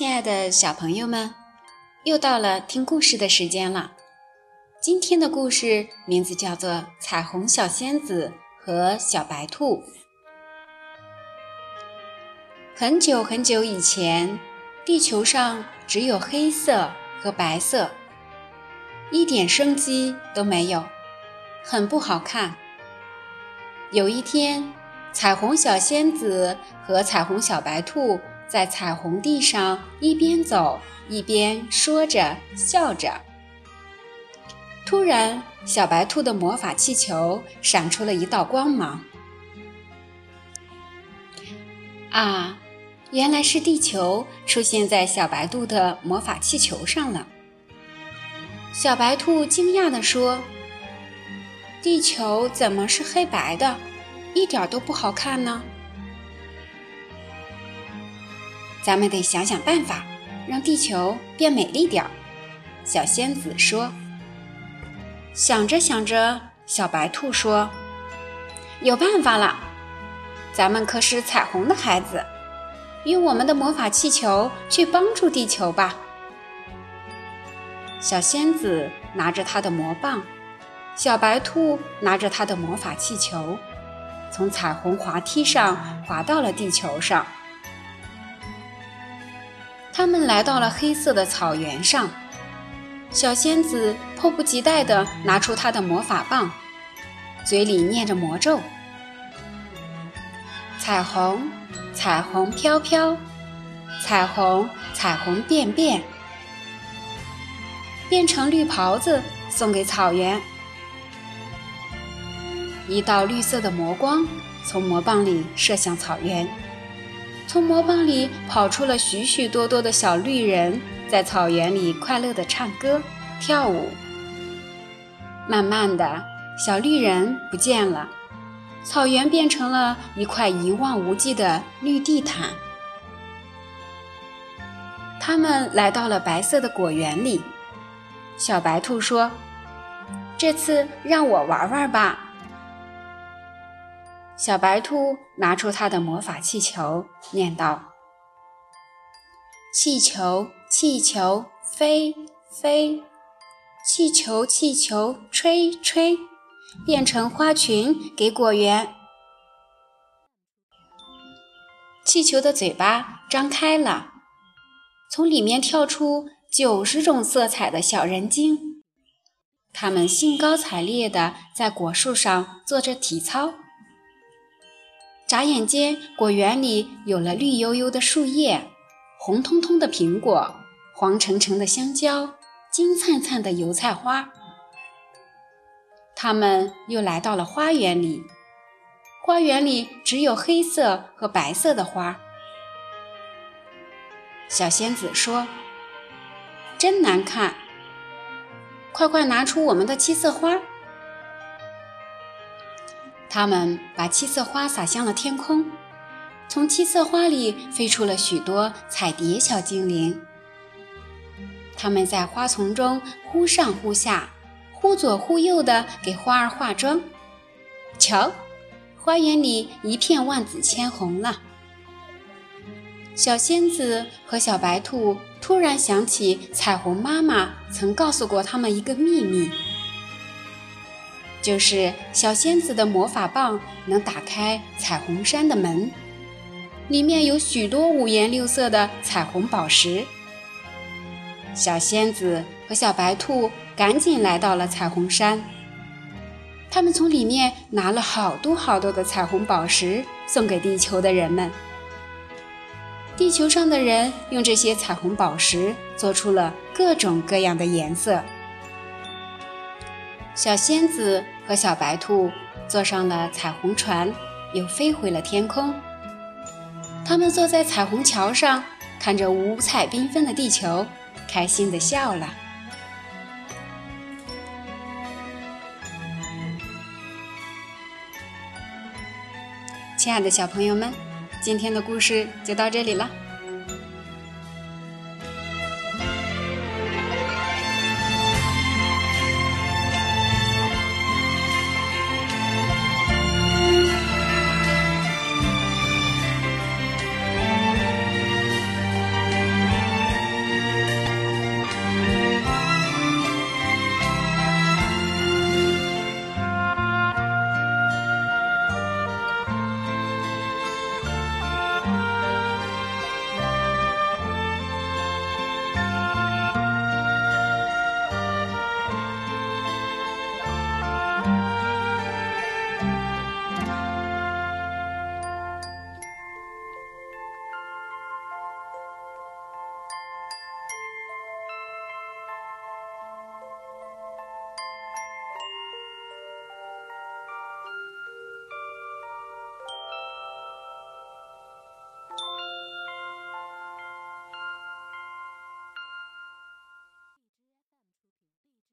亲爱的小朋友们，又到了听故事的时间了。今天的故事名字叫做《彩虹小仙子和小白兔》。很久很久以前，地球上只有黑色和白色，一点生机都没有，很不好看。有一天，彩虹小仙子和彩虹小白兔。在彩虹地上一边走一边说着笑着，突然，小白兔的魔法气球闪出了一道光芒。啊，原来是地球出现在小白兔的魔法气球上了。小白兔惊讶地说：“地球怎么是黑白的，一点都不好看呢？”咱们得想想办法，让地球变美丽点儿。小仙子说。想着想着，小白兔说：“有办法了！咱们可是彩虹的孩子，用我们的魔法气球去帮助地球吧。”小仙子拿着她的魔棒，小白兔拿着他的魔法气球，从彩虹滑梯上滑到了地球上。他们来到了黑色的草原上，小仙子迫不及待地拿出她的魔法棒，嘴里念着魔咒：“彩虹，彩虹飘飘，彩虹，彩虹变变，变成绿袍子送给草原。”一道绿色的魔光从魔棒里射向草原。从魔棒里跑出了许许多多的小绿人，在草原里快乐地唱歌跳舞。慢慢的，小绿人不见了，草原变成了一块一望无际的绿地毯。他们来到了白色的果园里，小白兔说：“这次让我玩玩吧。”小白兔拿出它的魔法气球，念道：“气球，气球，飞飞，气球，气球，吹吹，变成花裙给果园。”气球的嘴巴张开了，从里面跳出九十种色彩的小人精，他们兴高采烈地在果树上做着体操。眨眼间，果园里有了绿油油的树叶，红彤彤的苹果，黄澄澄的香蕉，金灿灿的油菜花。他们又来到了花园里，花园里只有黑色和白色的花。小仙子说：“真难看，快快拿出我们的七色花。”他们把七色花洒向了天空，从七色花里飞出了许多彩蝶小精灵。他们在花丛中忽上忽下，忽左忽右地给花儿化妆。瞧，花园里一片万紫千红了。小仙子和小白兔突然想起，彩虹妈妈曾告诉过他们一个秘密。就是小仙子的魔法棒能打开彩虹山的门，里面有许多五颜六色的彩虹宝石。小仙子和小白兔赶紧来到了彩虹山，他们从里面拿了好多好多的彩虹宝石送给地球的人们。地球上的人用这些彩虹宝石做出了各种各样的颜色。小仙子和小白兔坐上了彩虹船，又飞回了天空。他们坐在彩虹桥上，看着五彩缤纷的地球，开心地笑了。亲爱的小朋友们，今天的故事就到这里了。